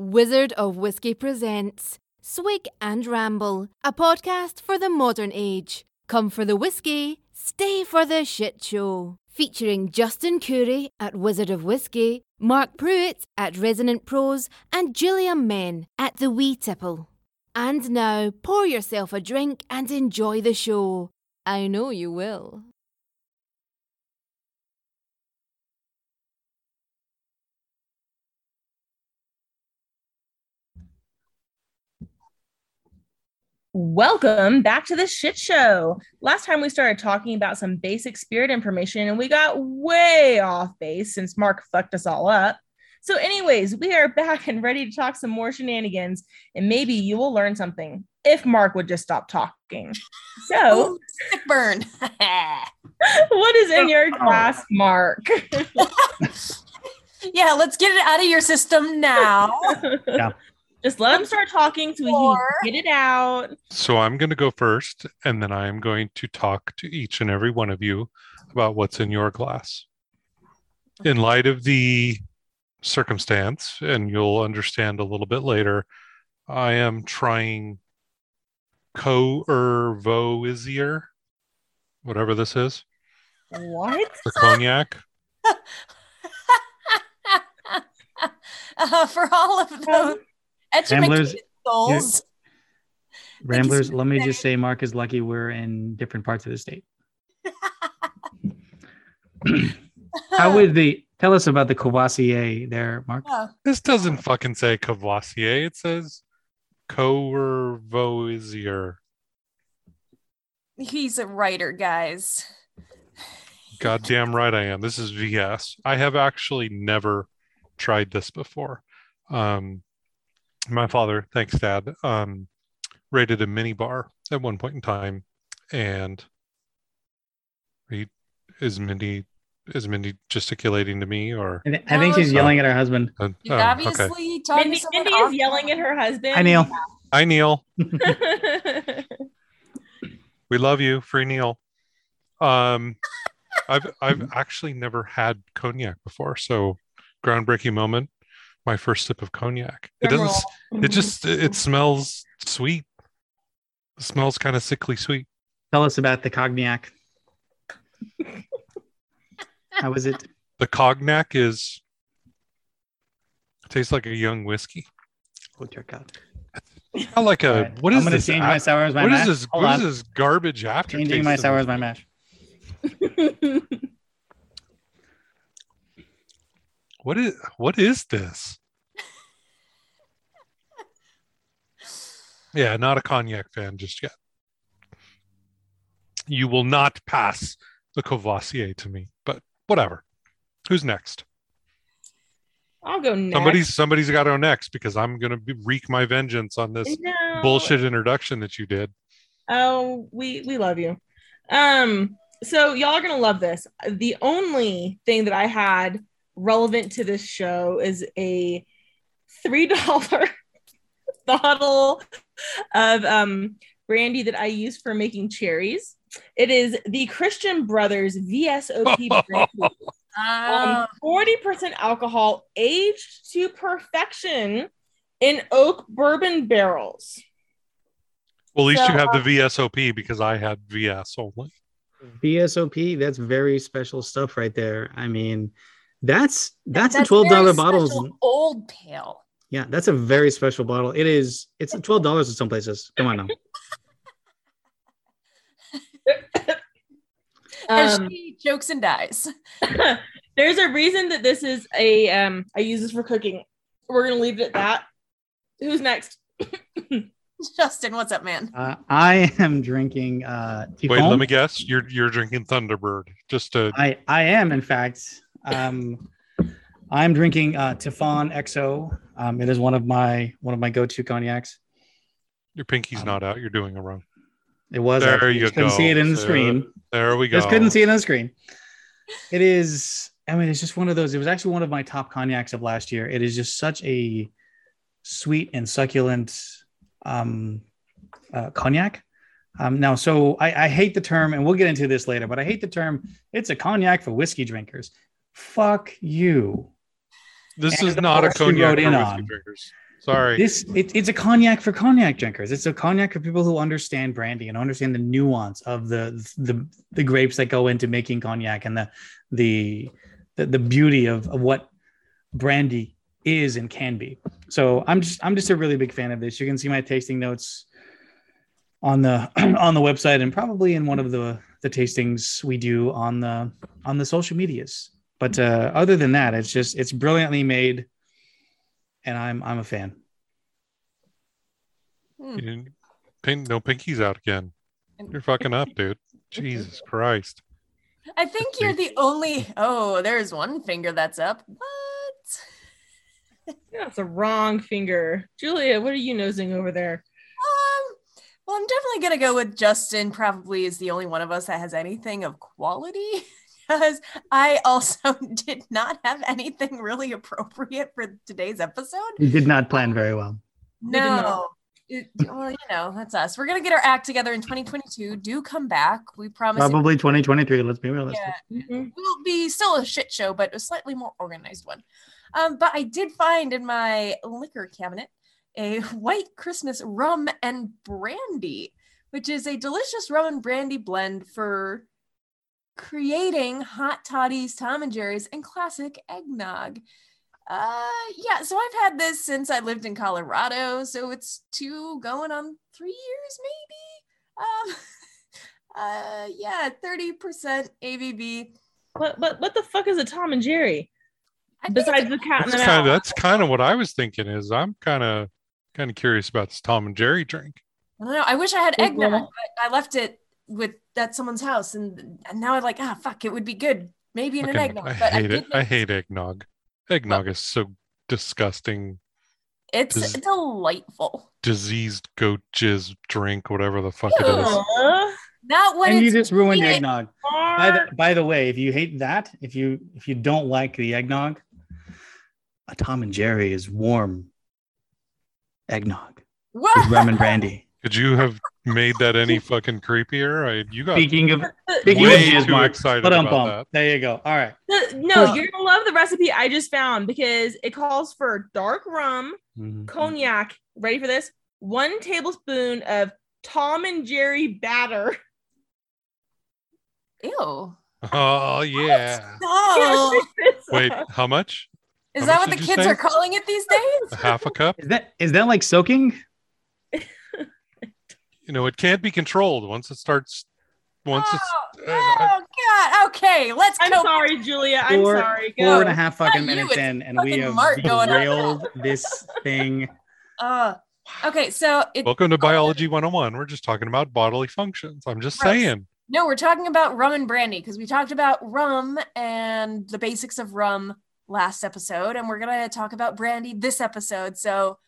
Wizard of Whiskey presents Swig and Ramble, a podcast for the modern age. Come for the whiskey, stay for the shit show. Featuring Justin Curry at Wizard of Whiskey, Mark Pruitt at Resonant Prose, and Julia Men at The Wee Tipple. And now, pour yourself a drink and enjoy the show. I know you will. Welcome back to the shit show. Last time we started talking about some basic spirit information and we got way off base since Mark fucked us all up. So, anyways, we are back and ready to talk some more shenanigans, and maybe you will learn something if Mark would just stop talking. So, Ooh, sick burn. what is in your oh. glass, Mark? yeah, let's get it out of your system now. Yeah. Just let him start talking so he Or- can get it out. So I'm going to go first, and then I am going to talk to each and every one of you about what's in your glass. In light of the circumstance, and you'll understand a little bit later, I am trying Coervoisier, whatever this is, What? the cognac. uh, for all of those Ramblers, souls. Ramblers, let me just say, Mark is lucky we're in different parts of the state. How would the tell us about the Courvoisier there, Mark? Oh, This doesn't fucking say Courvoisier. It says Coervoisier. he's a writer, guys. Goddamn right I am. This is VS. I have actually never tried this before. Um, my father, thanks Dad, um, raided a mini bar at one point in time, and he is Mindy is Mindy gesticulating to me or I, thi- I think she's yelling at her husband. uh, He's oh, okay. obviously talking Mindy, Mindy is yelling at her husband. Hi, Neil. Hi Neil. We love you, free Neil. Um, I've I've actually never had cognac before, so groundbreaking moment. My first sip of cognac. It Drum doesn't. It mm-hmm. just it smells sweet. It smells kind of sickly sweet. Tell us about the cognac. How is it? The cognac is tastes like a young whiskey. Oh, dear God. Not like a All right, what I'm gonna this? change my sour as my what is mash. this? Hold What on. is this garbage after? Changing my sour as my mash. What is what is this? yeah, not a cognac fan just yet. You will not pass the Courvoisier to me, but whatever. Who's next? I'll go next. Somebody's somebody's got to go next because I'm gonna be, wreak my vengeance on this No. bullshit introduction that you did. Oh, we we love you. Um, so y'all are gonna love this. The only thing that I had relevant to this show is a three dollar bottle of um brandy that I use for making cherries. It is the Christian Brothers VSOP brandy. Um, Oh, 40% alcohol aged to perfection in oak bourbon barrels. Well, at least So, you have the VSOP because I had VS only. VSOP, that's very special stuff right there. I mean, that's that's, a twelve dollar bottle. Old pale. Yeah, that's a very special bottle. It is. It's twelve dollars in some places. Come on now. As Um, she jokes and dies. there's a reason that this is a um I use this for cooking. We're gonna leave it at that. Who's next? Justin, what's up, man? Uh, I am drinking. Uh, Wait, let me guess. You're you're drinking Thunderbird. Just to I I am in fact. Um, I'm drinking uh, Tiffon XO. Um, it is one of my one of my go-to cognacs. your pinky's Um, not out. You're doing it wrong. It was. There actually. you Just couldn't see it in the So- screen. There we go. Just couldn't see it on the screen. It is. I mean, it's just one of those. It was actually one of my top cognacs of last year. It is just such a sweet and succulent um, uh, cognac. Um, now, so I, I hate the term, and we'll get into this later, but I hate the term. It's a cognac for whiskey drinkers. Fuck you. This And is not a cognac for whiskey drinkers. Sorry. This it, it's a cognac for cognac drinkers. It's a cognac for people who understand brandy and understand the nuance of the the the grapes that go into making cognac and the the the, the beauty of, of what brandy is and can be. So I'm just I'm just a really big fan of this. You can see my tasting notes on the on the website and probably in one of the the tastings we do on the on the social medias. But uh, other than that, it's just it's brilliantly made, and I'm I'm a fan. Hmm. You didn't- pin, no pinkies out again. You're fucking up, dude. Jesus Christ. I think you're the only. Oh, there's one finger that's up. What? That's a wrong finger. Julia, what are you nosing over there? Um. Well, I'm definitely gonna go with Justin. Probably is the only one of us that has anything of quality. Because I also did not have anything really appropriate for today's episode. You did not plan very well. did not. No. It, well, you know, that's us. We're gonna get our act together in 2022. Do come back. We promise. it- Probably 2023. Let's be realistic. Yeah, Mhm. will be still a shit show, but a slightly more organized one. Um, but I did find in my liquor cabinet a white Christmas rum and brandy, which is a delicious rum and brandy blend for creating hot toddies, Tom and Jerry's, and classic eggnog. Uh, yeah, so I've had this since I lived in Colorado, so it's two going on three years, maybe. Um, uh, yeah, 30% ABV. But but what the fuck is a Tom and Jerry? I Besides it's- the cat and That's the kind of that's kind of what I was thinking. Is I'm kind of kind of curious about this Tom and Jerry drink. I don't know. I wish I had eggnog, but I left it with at someone's house, and, and now I'm like, ah, fuck, it would be good, maybe in an Fucking- eggnog. I But I hate did it. I make- hate eggnog. Eggnog is so disgusting. It's Does- delightful. Diseased goat jizz drink, whatever the fuck it is. Not when and you just ruined eating it. eggnog. By the, by the way, if you hate that, if you if you don't like the eggnog, a Tom and Jerry is warm eggnog with rum and brandy. Could you have made that any fucking creepier? I you got Speaking of speaking of way jizz, too Mark, excited about pump. that. There you go. All right. the- no, you're gonna love the recipe I just found because it calls for dark rum, Mhm. cognac. Ready for this? One tablespoon of Tom and Jerry batter. Ew. Oh yeah. No. Wait, how much? Is How that much what the kids say? are calling it these days? A half a cup? Is that is that like soaking? You know, it can't be controlled once it starts. Once oh, it's. uh, oh, God. Okay, let's I'm go. sorry, Julia. I'm Four- sorry. Four Go. and a half fucking Not minutes it's in, and we have Mark derailed this thing. Uh, okay, so it, Welcome to Biology 101. We're just talking about bodily functions. I'm just Gross. saying. No, we're talking about rum and brandy because we talked about rum and the basics of rum last episode, and we're gonna talk about brandy this episode. So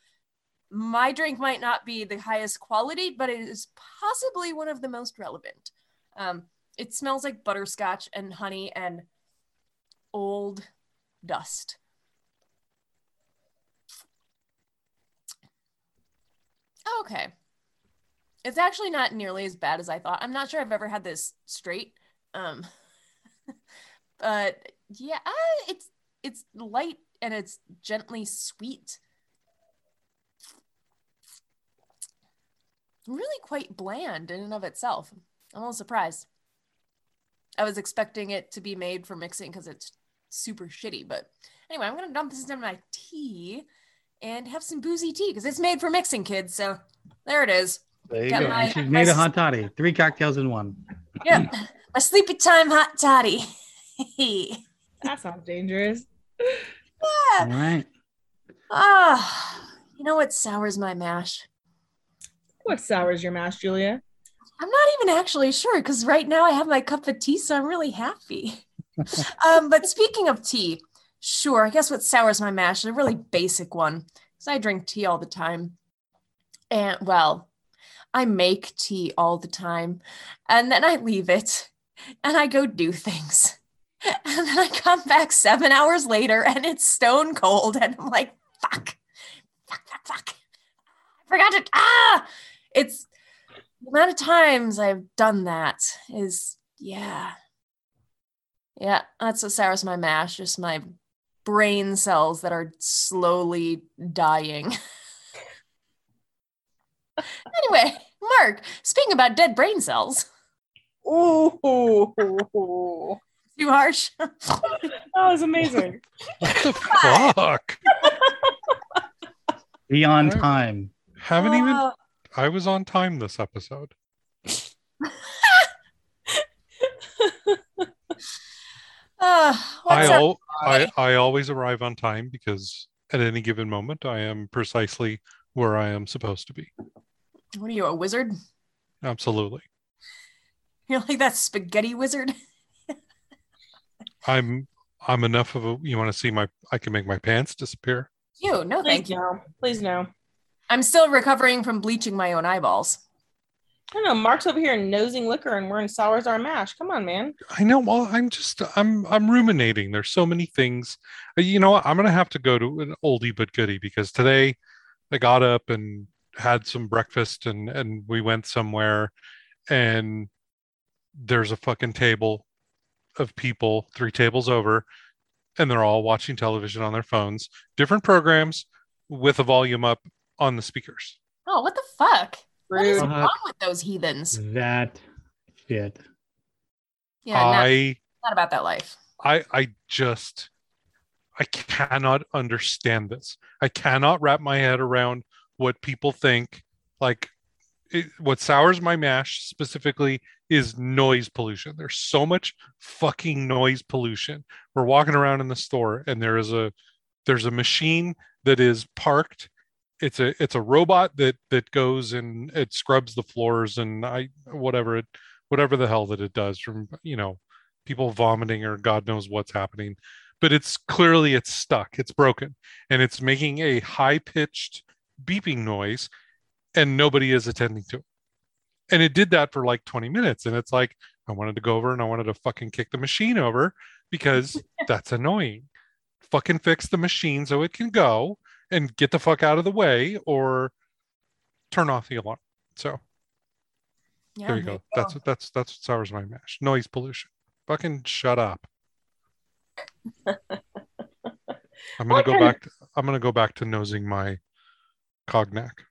my drink might not be the highest quality, but it is possibly one of the most relevant. Um, it smells like butterscotch and honey and old dust. Okay. It's actually not nearly as bad as I thought. I'm not sure I've ever had this straight. Um but yeah, it's it's light and it's gently sweet. Really quite bland in and of itself. I'm a little surprised. I was expecting it to be made for mixing because it's super shitty, but anyway, I'm gonna dump this into my tea and have some boozy tea because it's made for mixing, kids. So there it is. There you Got go. my- And she's my made a s- hot toddy. Three cocktails in one. Yep. My sleepy time hot toddy. That sounds dangerous. All right. Ah, you know what sours my mash? What sours your mash, Julia? I'm not even actually sure because right now I have my cup of tea, so I'm really happy. um, but speaking of tea, sure, I guess what sours my mash is a really basic one because I drink tea all the time. And well, I make tea all the time and then I leave it and I go do things. And then I come back seven hours later and it's stone cold and I'm like, fuck, fuck, fuck, fuck. I forgot to, ah! It's the amount of times I've done that is, yeah. Yeah, that's what sours my mash, just my brain cells that are slowly dying. Anyway, Mark, speaking about dead brain cells, Ooh, too harsh. that was amazing. What the fuck? Beyond Alright. time. Haven't even. Uh, I was on time this episode. uh, I, up? al- I I always arrive on time because at any given moment I am precisely where I am supposed to be. What are you, a wizard? Absolutely. You're like that spaghetti wizard? I'm I'm enough of a you want to see my I can make my pants disappear. You, no, Please thank you. no. Please no. I'm still recovering from bleaching my own eyeballs. I don't know. Mark's over here nosing liquor and wearing sours our mash. Come on, man. I know. Well, I'm just I'm I'm ruminating. There's so many things. Uh, You know what? I'm gonna have to go to an oldie but goodie because today I got up and had some breakfast and and we went somewhere and there's a fucking table of people three tables over and they're all watching television on their phones different programs with a volume up on the speakers Oh, what the fuck? What is Uh, wrong with those heathens? That shit. Yeah, not, i not about that life. I I just I cannot understand this. I cannot wrap my head around what people think. Like it, what sours my mash specifically is noise pollution. There's so much fucking noise pollution. We're walking around in the store and there is a there's a machine that is parked. It's a it's a robot that that goes and it scrubs the floors and I whatever it whatever the hell that it does from you know people vomiting or god knows what's happening. But it's clearly it's stuck it's broken and it's making a high pitched beeping noise and nobody is attending to it. And it did that for like 20 minutes and it's like i wanted to go over and i wanted to fucking kick the machine over because that's annoying. Fucking fix the machine so it can go and get the fuck out of the way or turn off the alarm so Yeah, there you go that's that's that's what sours my mash noise pollution fucking shut up I'm gonna What go back. To, I'm gonna go back to nosing my cognac.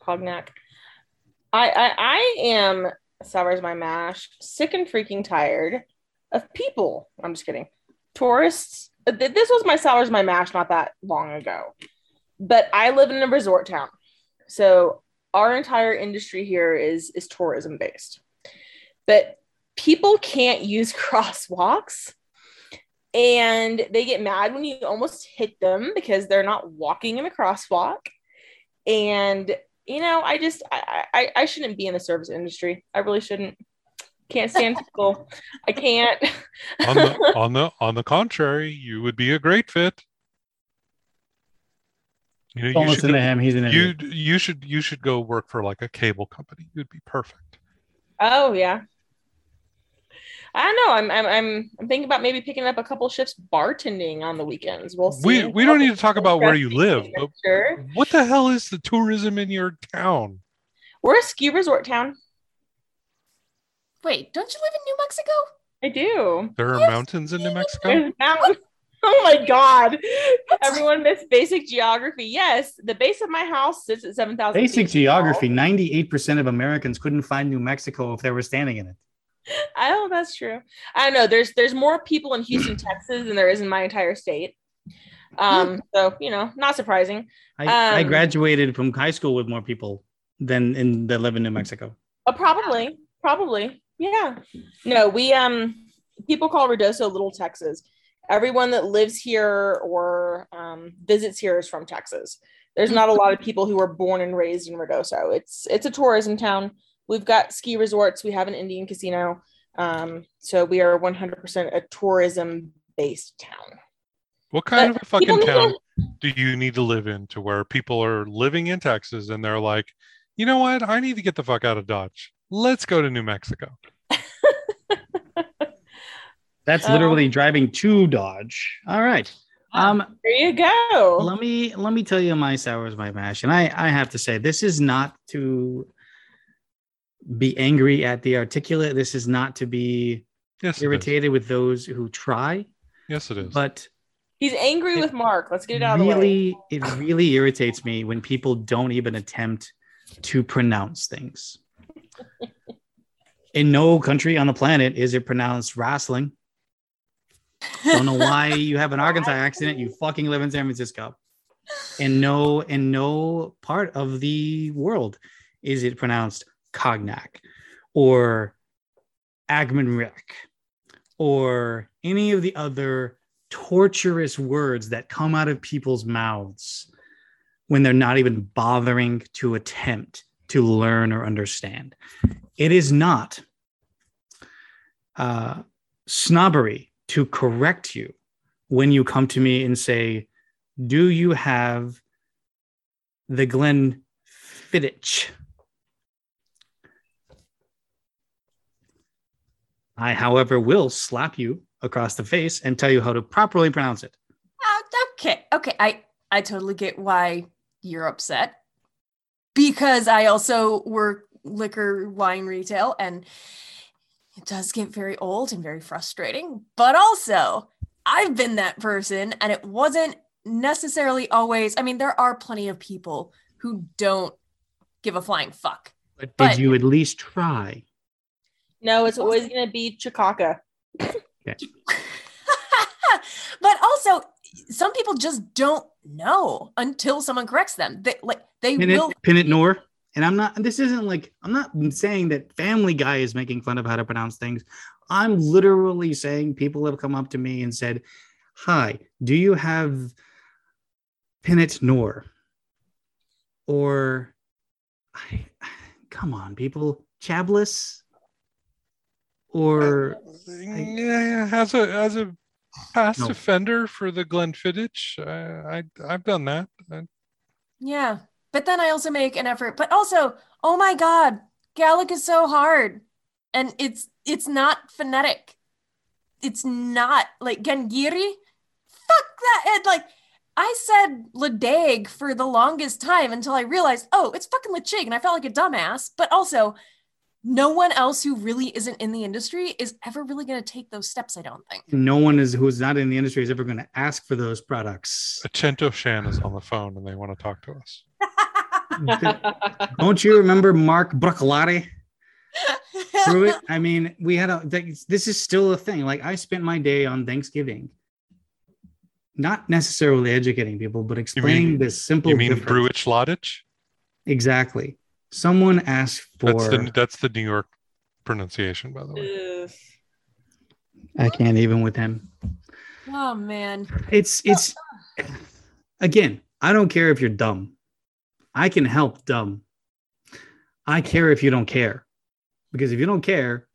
Cognac. I, I I am sours my mash, sick and freaking tired of people. I'm just kidding. Tourists. Th- This was my sours my mash not that long ago, but I live in a resort town, so our entire industry here is is tourism based. But people can't use crosswalks. And they get mad when you almost hit them because they're not walking in a crosswalk. And you know, I just I, I I shouldn't be in the service industry. I really shouldn't. Can't stand people. I can't. On the on the on the contrary, you would be a great fit. You know, Don't you listen should to him. He's an you you should you should go work for like a cable company. You'd be perfect. oh yeah. I don't know. I'm I'm I'm I'm thinking about maybe picking up a couple shifts bartending on the weekends. We'll see. We we don't need to talk about where you live, but Sure. what the hell is the tourism in your town? We're a ski resort town. Wait, don't you live in New Mexico? I do. There are Yes. mountains in New Mexico. There's mountains. Oh my god. Everyone missed basic geography. Yes, the base of my house sits at 7,000. Basic feet. geography 98% of Americans couldn't find New Mexico if they were standing in it. Oh, that's true. I don't know. There's there's more people in Houston, Texas than there is in my entire state. Um, so you know, not surprising. I, I Um, graduated from high school with more people than in that live in New Mexico. Uh, probably, probably, yeah. No, we um, people call Ruidoso Little Texas. Everyone that lives here or um, visits here is from Texas. There's not a lot of people who were born and raised in Ruidoso. It's it's a tourism town. We've got ski resorts. We have an Indian casino. Um, so we are 100% a tourism based town. What kind But of a fucking town do you need to live in to where people are living in Texas and they're like, you know what? I need to get the fuck out of Dodge. Let's go to New Mexico. That's Oh. literally driving to Dodge. All right. Um, There you go. let me let me tell you my sours my mash, and I I have to say this is not to be angry at the articulate. This is not to be Yes, irritated with those who try, Yes, it is. but He's angry with Mark. Let's get it out of the way. really it really irritates me when people don't even attempt to pronounce things. In no country on the planet is it pronounced wrestling. Don't know why you have an Arkansas accent. You fucking live in San Francisco. In no, in no part of the world is it pronounced cognac or Agmanrick or any of the other torturous words that come out of people's mouths when they're not even bothering to attempt to learn or understand. It is not uh, snobbery to correct you when you come to me and say, Do you have the Glenn Glenfiddich? I, however, will slap you across the face and tell you how to properly pronounce it. Uh, okay, okay. I I totally get why you're upset because I also work liquor wine retail and it does get very old and very frustrating. But also, I've been that person and it wasn't necessarily always. I mean, there are plenty of people who don't give a flying fuck. But did you at least try? No, it's always gonna be Chikaka. but also, some people just don't know until someone corrects them. They like they Pin will. it, pin it, nor. And I'm not. This isn't like I'm not saying that Family Guy is making fun of how to pronounce things. I'm literally saying people have come up to me and said, "Hi, do you have Pinot Nor?" Or, I, come on, people, Chablis. Or yeah, as a as a past No. offender for the Glenfiddich, I, I I've done that. I, Yeah. But then I also make an effort. But also, oh my God, Gaelic is so hard. And it's it's not phonetic. It's not like Gengiri. Fuck that. And like I said Ladag for the longest time until I realized, oh, it's fucking Lachig. And I felt like a dumbass. But also, no one else who really isn't in the industry is ever really going to take those steps, I don't think. no one is who's not in the industry is ever going to ask for those products. Auchentoshan is on the phone and they want to talk to us. Don't you remember Mark Bruccolati? through it. I mean, we had a this is still a thing. Like I spent my day on Thanksgiving, not necessarily educating people, but explaining this simple You mean difference. Bruich Lodich? Exactly. Someone asked for. That's the that's the New York pronunciation, by the way. Ugh. I can't even with him. oh, man. It's it's again. I don't care if you're dumb. I can help dumb. I care if you don't care, because if you don't care,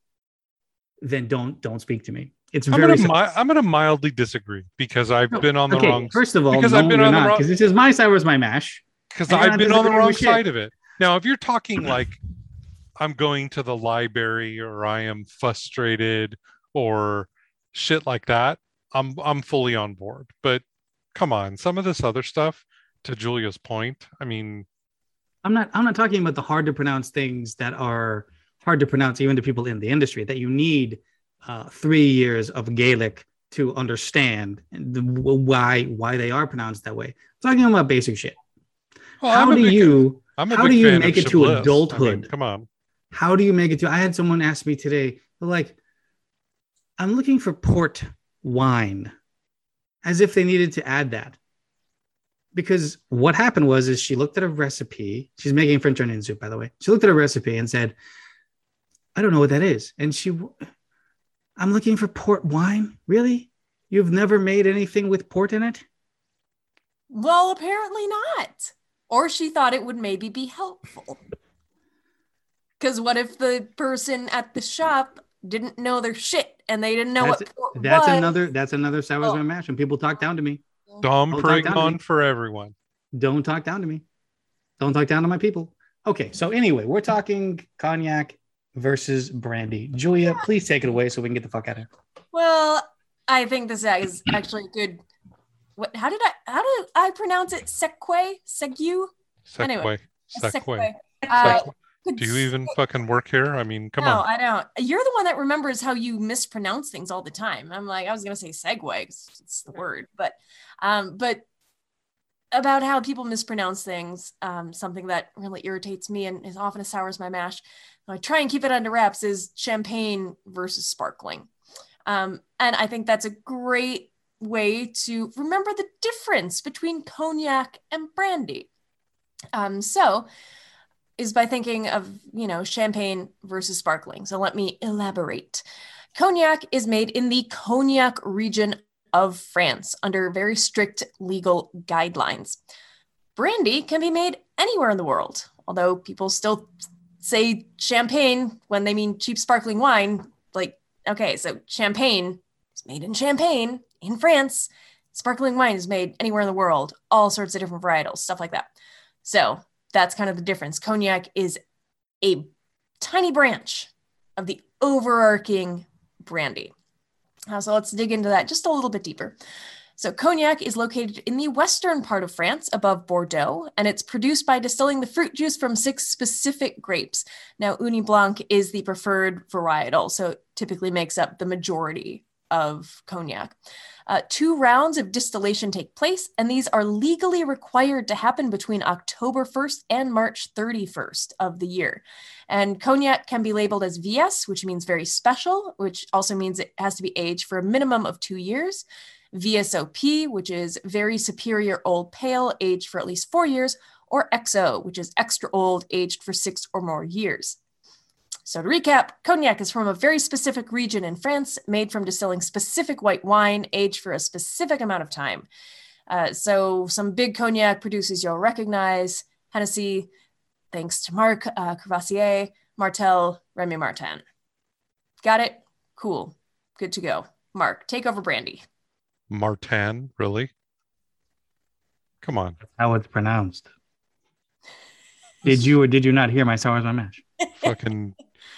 then don't don't speak to me. It's I'm very gonna mi- I'm gonna mildly disagree because I've No, been on the okay, wrong First of all, because no, I've been you're on the not, wrong- because this is my side was my mash. because I've been on the wrong with shit. side of it. Now, if you're talking like I'm going to the library or I am frustrated or shit like that, I'm I'm fully on board. But come on, some of this other stuff, to Julia's point, I mean, I'm not I'm not talking about the hard to pronounce things that are hard to pronounce even to people in the industry that you need uh, three years of Gaelic to understand the, why why they are pronounced that way. I'm talking about basic shit. well, how do big- you I'm a how big do you fan make it to Chablis. I mean, adulthood? come on, how do you make it to? I had someone ask me today, like, I'm looking for port wine, as if they needed to add that. Because what happened was, is she looked at a recipe. She's making French onion soup, by the way. She looked at a recipe and said, "I don't know what that is." And she, I'm looking for port wine. Really? You've never made anything with port in it? Well, apparently not. Or she thought it would maybe be helpful. Because what if the person at the shop didn't know their shit and they didn't know That's- what port That's was? another. That's another sour Oh. my mash. When people talk down to me, Dom Don't talk down to me. Perignon for everyone. don't talk down to me. Don't talk down to my people. Okay, so anyway, we're talking cognac versus brandy. Julia, please take it away so we can get the fuck out of here. Well, I think this is actually good. What? How did I? How do I pronounce it? Seque? Segue? Anyway. Segue. Uh, Do you even fucking work here? I mean, come no, on. No, I don't. You're the one that remembers how you mispronounce things all the time. I'm like, I was gonna say segue. It's the word, but, um, but about how people mispronounce things, um, something that really irritates me and is often as sour my mash. I try and keep it under wraps is champagne versus sparkling. Um, and I think that's a great way to remember the difference between cognac and brandy. Um, so, is by thinking of, you know, champagne versus sparkling. So, let me elaborate. Cognac is made in the Cognac region of France under very strict legal guidelines. Brandy can be made anywhere in the world, although people still say champagne when they mean cheap sparkling wine. Like, okay, so champagne is made in Champagne in France. Sparkling wine is made anywhere in the world, all sorts of different varietals, stuff like that. So that's kind of the difference. Cognac is a tiny branch of the overarching brandy. Uh, so let's dig into that just a little bit deeper. So, cognac is located in the western part of France above Bordeaux, and it's produced by distilling the fruit juice from six specific grapes. Now, Ugni Blanc is the preferred varietal, so it typically makes up the majority of cognac. Uh, two rounds of distillation take place, and these are legally required to happen between October 1st and March 31st of the year. And cognac can be labeled as VS, which means very special, which also means it has to be aged for a minimum of two years. VSOP, which is very superior old pale, aged for at least four years, or XO, which is extra old, aged for six or more years. So, to recap, cognac is from a very specific region in France, made from distilling specific white wine aged for a specific amount of time. Uh, so, some big cognac producers you'll recognize Hennessy, thanks to Mark uh, Courvoisier, Martell, Remy Martin. Got it? Cool. Good to go. Mark, take over brandy. Martin, really? Come on. That's how it's pronounced. Did you or did you not hear my sour as my mash? Fucking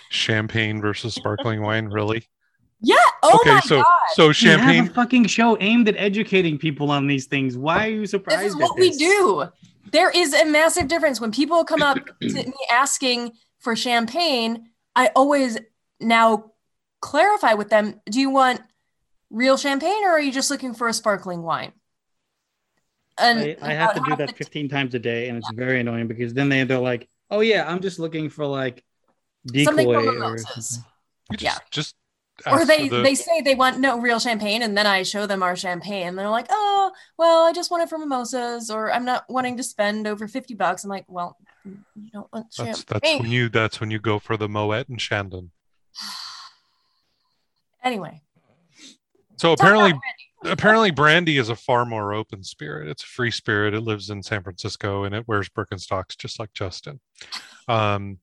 champagne versus sparkling wine, really? Yeah. Oh okay, my so god. so We have champagne a fucking show aimed at educating people on these things. Why are you surprised? This is at what we do. There is a massive difference when people come up to me asking for champagne. I always now clarify with them: Do you want real champagne, or are you just looking for a sparkling wine? And I, I have to do that the- 15 times a day, and it's very annoying because then they, they're like, "Oh yeah, I'm just looking for like decoy Something from or mimosas. something." just, yeah. just or they the- they say they want no real champagne and then i show them our champagne and they're like oh well i just want it for mimosas or i'm not wanting to spend over 50 bucks i'm like well you don't want that's champagne that's when you that's when you go for the Moet and Chandon. anyway So talk apparently brandy. apparently brandy is a far more open spirit it's a free spirit it lives in san francisco and it wears birkenstocks just like justin um,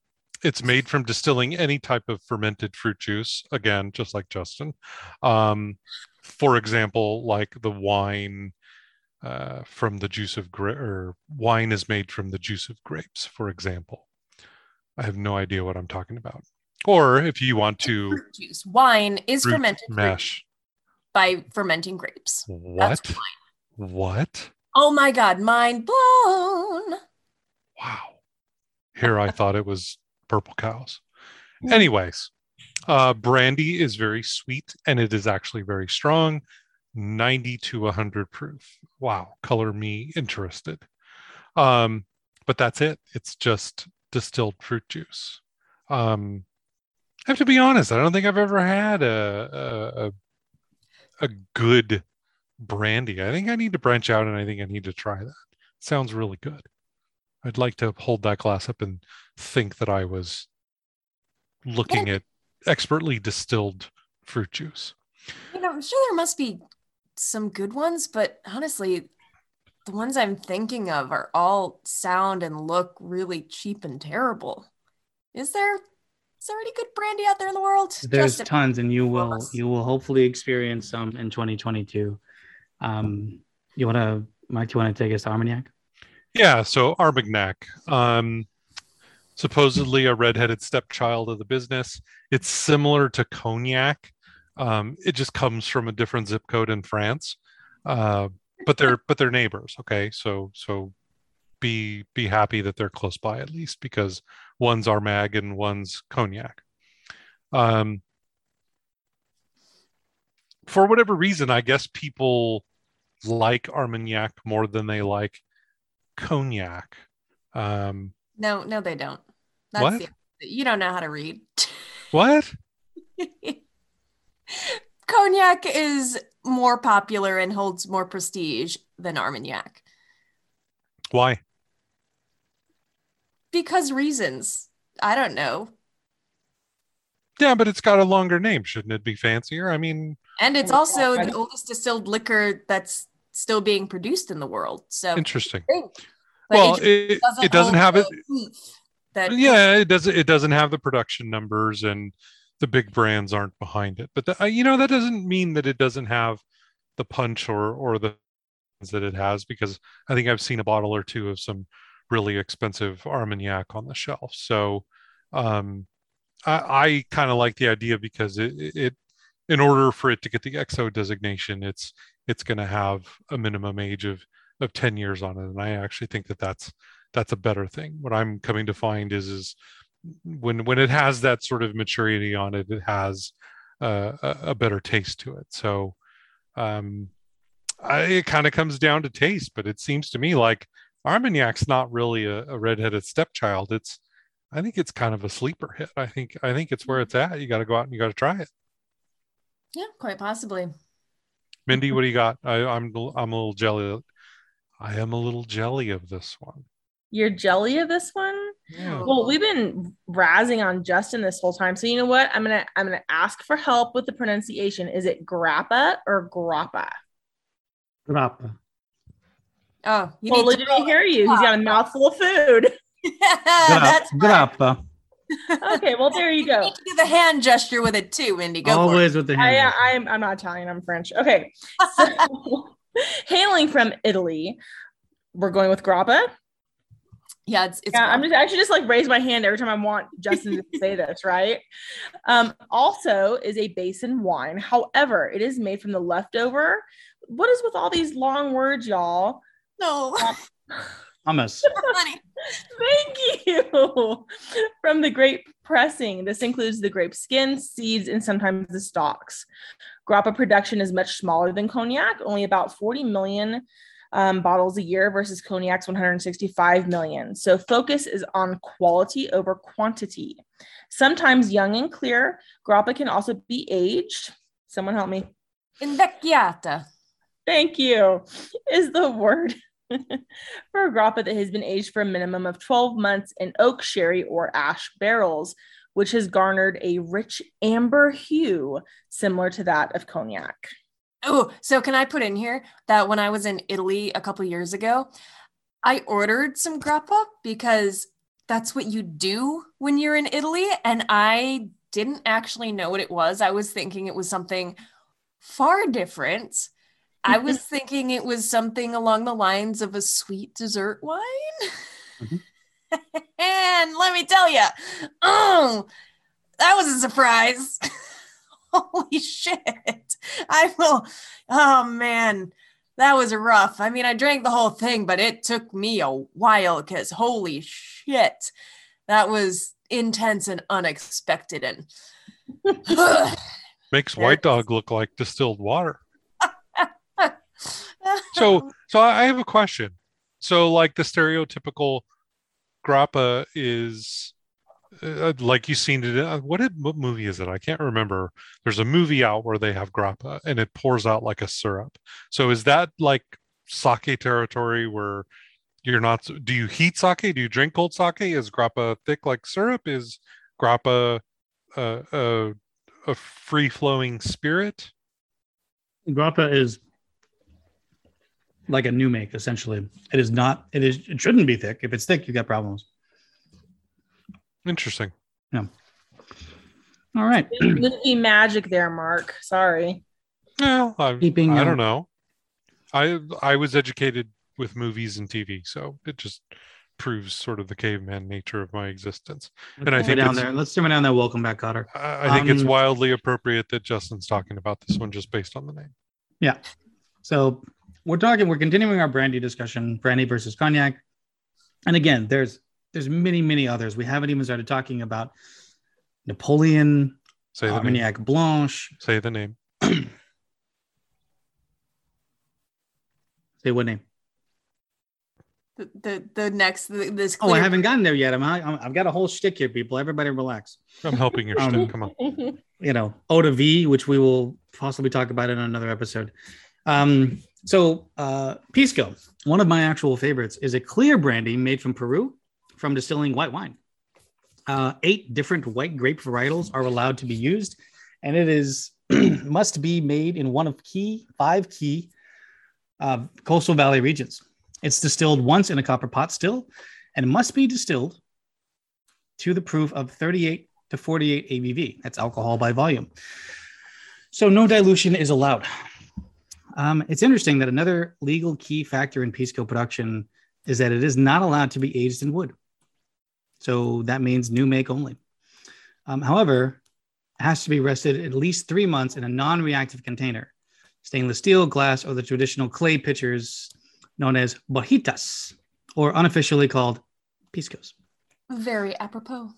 it's made from distilling any type of fermented fruit juice again just like justin. Um, for example like the wine uh, from the juice of grape or wine is made from the juice of grapes for example. I have no idea what i'm talking about. Or if you want to fruit juice. Wine is fermented mash. by fermenting grapes. What? what? Oh my god mind blown. Wow. Here I thought it was purple cows. Anyways, uh, brandy is very sweet and it is actually very strong, 90 to 100 proof. Wow. Color me interested. Um, but that's it. It's just distilled fruit juice. Um, I have to be honest. I don't think I've ever had a, a, a, a good brandy. I think I need to branch out and I think I need to try that. Sounds really good. I'd like to hold that glass up and think that I was looking at expertly distilled fruit juice. you know i'm sure there must be some good ones but honestly the ones i'm thinking of are all sound and look really cheap and terrible is there is there any good brandy out there in the world There's Justin? tons, and you will us. you will hopefully experience some in 2022. Um, you want to, Mike? Do you want to take us to Armagnac? Yeah, so Armagnac, um, supposedly a redheaded stepchild of the business. It's similar to cognac. Um, it just comes from a different zip code in France, uh, but they're but they're neighbors. Okay, so so be be happy that they're close by at least because one's Armag and one's cognac. Um, for whatever reason, I guess people like Armagnac more than they like cognac. Um, No, no, they don't. What? the- you don't know how to read. what? Cognac is more popular and holds more prestige than Armagnac Why? because reasons. I don't know. Yeah, but it's got a longer name. Shouldn't it be fancier? I mean, And it's also God. the oldest distilled liquor that's still being produced in the world. So interesting. But well, it it, it doesn't have it. That Yeah, it doesn't. It doesn't have the production numbers, and the big brands aren't behind it. But the, you know that doesn't mean that it doesn't have the punch or or the that it has. Because I think I've seen a bottle or two of some really expensive Armagnac on the shelf. So um, I, I kind of like the idea because it, it in order for it to get the XO designation, it's it's going to have a minimum age of of 10 years on it and i actually think that that's that's a better thing. What i'm coming to find is is when when it has that sort of maturity on it it has uh, a, a better taste to it. So um I, it kind of comes down to taste but it seems to me like armagnac's not really a, a redheaded stepchild. It's i think it's kind of a sleeper hit. I think i think it's where it's at. You got to go out and you got to try it. Yeah, quite possibly. Mindy what do you got I, i'm i'm a little jelly i am a little jelly of this one You're jelly of this one? yeah. Well, we've been razzing on Justin this whole time. So you know what? I'm gonna I'm gonna ask for help with the pronunciation. Is it grappa or grappa? Grappa. Oh, you well, need to didn't hear you. He's got a mouthful of food. That's right. Grappa. Okay, well there you You go. need to do the hand gesture with it too, Mindy. Go for. Always with the hand. uh, I'm I'm not Italian. I'm French. Okay. So, hailing from Italy, we're going with grappa. Yeah, it's, it's yeah, I'm just I should just like raise my hand every time I want Justin to say this, right? Um, also is a basin wine. However, it is made from the leftover. What is with all these long words, y'all? no Hummus. Thank you. From the grape pressing. This includes the grape skin, seeds, and sometimes the stalks. Grappa production is much smaller than cognac, only about 40 million um, bottles a year versus cognac's 165 million. So focus is on quality over quantity. Sometimes young and clear, grappa can also be aged. Someone help me. Invecchiata. Thank you. Is the word for a grappa that has been aged for a minimum of 12 months in oak, sherry, or ash barrels, which has garnered a rich amber hue similar to that of cognac. Oh, so can I put in here that when I was in Italy a couple years ago, I ordered some grappa because that's what you do when you're in Italy. And I didn't actually know what it was. I was thinking it was something far different. I was thinking it was something along the lines of a sweet dessert wine. Mhm. and let me tell you, oh, that was a surprise. Holy shit. I will. Oh man, that was rough. I mean, I drank the whole thing, but it took me a while because holy shit, that was intense and unexpected. And makes white dog look like distilled water so so i have a question. So like the stereotypical grappa is uh, like you've seen it uh, what what movie is it? I can't remember. There's a movie out where they have grappa and it pours out like a syrup. So is that like sake territory where you're not do you heat sake? Do you drink cold sake? Is grappa thick like syrup? Is grappa uh, uh, a free flowing spirit? Grappa is like a new make, essentially. It is not, it is, it shouldn't be thick. If it's thick, you've got problems. interesting Yeah. All right. Wouldn't be magic there, Mark. Sorry. Well, I, Keeping, I don't know. I I was educated with movies and TV, so it just proves sort of the caveman nature of my existence. Let's And I think down there. Let's simmer down there. Welcome back, Cotter. I, I think it's Um, wildly appropriate that Justin's talking about this one just based on the name. Yeah. So we're talking, we're continuing our brandy discussion, brandy versus cognac. And again, there's there's many, many others. We haven't even started talking about Napoleon, Say the name. Blanche. Say the name. Say what name? The the, the next the, this. Oh, I haven't gotten there yet. I'm, I'm I've got a whole shtick here, people. Everybody relax. I'm helping your Um, shtick. Come on. you know, eau de vie, which we will possibly talk about in another episode. Um, so uh, Pisco, one of my actual favorites, is a clear brandy made from Peru from distilling white wine. Uh, eight different white grape varietals are allowed to be used, and it is must be made in one of key five key uh, coastal valley regions. It's distilled once in a copper pot still, and must be distilled to the proof of 38 to 48 ABV. That's alcohol by volume. So no dilution is allowed. Um, it's interesting that another legal key factor in Pisco production is that it is not allowed to be aged in wood. So that means new make only. Um, however, it has to be rested at least three months in a non-reactive container, stainless steel, glass, or the traditional clay pitchers known as bojitas, or unofficially called piscos. Very apropos.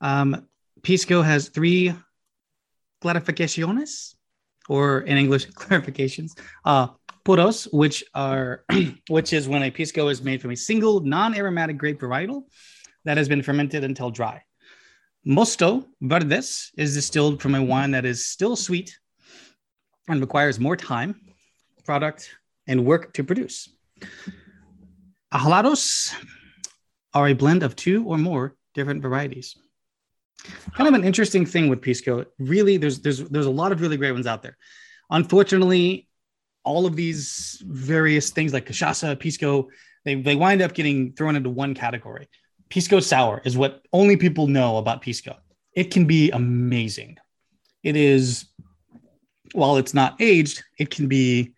Um, Pisco has three clarificaciones, or in English, clarifications. Uh, puros, which are which is when a pisco is made from a single non-aromatic grape varietal that has been fermented until dry. Mosto Verdes is distilled from a wine that is still sweet and requires more time, product, and work to produce. Acholados are a blend of two or more different varieties kind of an interesting thing with Pisco. Really, there's there's there's a lot of really great ones out there. Unfortunately, all of these various things like cachaça, Pisco, they they wind up getting thrown into one category. Pisco sour is what only people know about Pisco. It can be amazing. It is, while it's not aged, it can be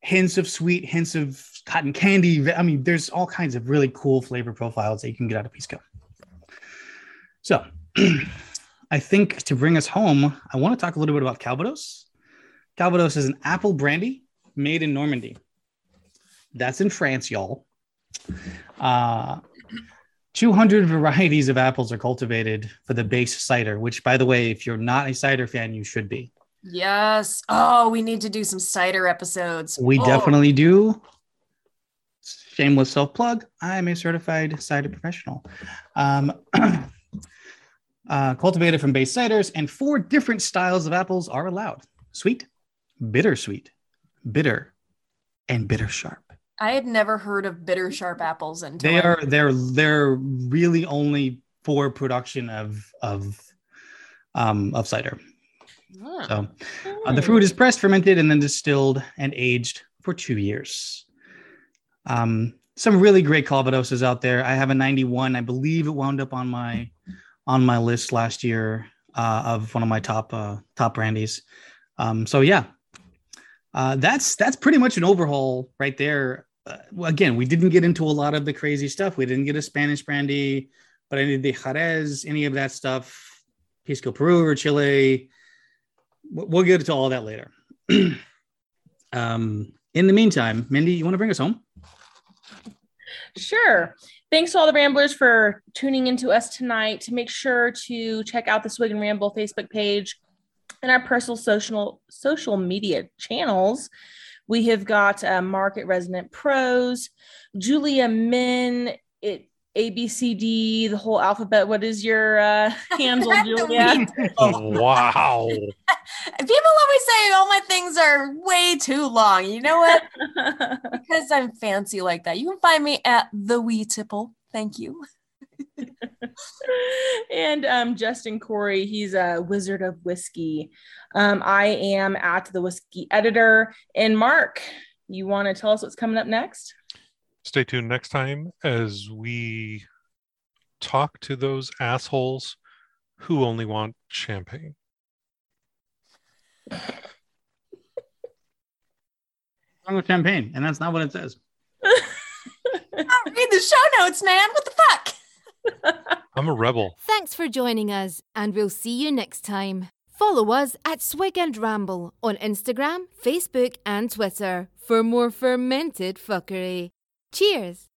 hints of sweet, hints of cotton candy. I mean, there's all kinds of really cool flavor profiles that you can get out of Pisco. So, I think to bring us home, I want to talk a little bit about Calvados. Calvados is an apple brandy made in Normandy. That's in France, y'all. Uh, 200 varieties of apples are cultivated for the base cider, which, by the way, if you're not a cider fan, you should be. Yes. Oh, we need to do some cider episodes. We Oh, definitely do. Shameless self plug. I'm a certified cider professional. Um, uh, cultivated from base ciders, and four different styles of apples are allowed sweet, bittersweet, bitter, and bitter sharp. I had never heard of bitter sharp apples until They are they're they're really only for production of of um, of cider. Ah. So uh, the fruit is pressed, fermented, and then distilled and aged for two years. Um, some really great Calvadoses out there. I have a 91. I believe it wound up on my on my list last year uh, of one of my top uh, top brandies. Um, so yeah, uh, that's that's pretty much an overhaul right there. Uh, again, we didn't get into a lot of the crazy stuff. We didn't get a Spanish brandy, but any of the Jerez, any of that stuff, Pisco Peru or Chile. We'll get into all that later. um, in the meantime, Mindy, you want to bring us home? Sure. Thanks to all the ramblers for tuning into us tonight. Make sure to check out the Swig and Ramble Facebook page and our personal social social media channels. We have got uh, Market Resident Pros, Julia Min, it ABCD, the whole alphabet. What is your uh, handle, The Julia? wow. People always say all my things are way too long. You know what? because I'm fancy like that. You can find me at the Wee Tipple. Thank you. and um, Justin Corey, he's a wizard of whiskey. Um, I am at the whiskey editor. And Mark, you want to tell us what's coming up next? Stay tuned next time as we talk to those assholes who only want champagne. Wrong with champagne, and that's not what it says. Oh, read the show notes, man. What the fuck? I'm a rebel. Thanks for joining us, and we'll see you next time. Follow us at Swig and Ramble on Instagram, Facebook, and Twitter for more fermented fuckery. Cheers!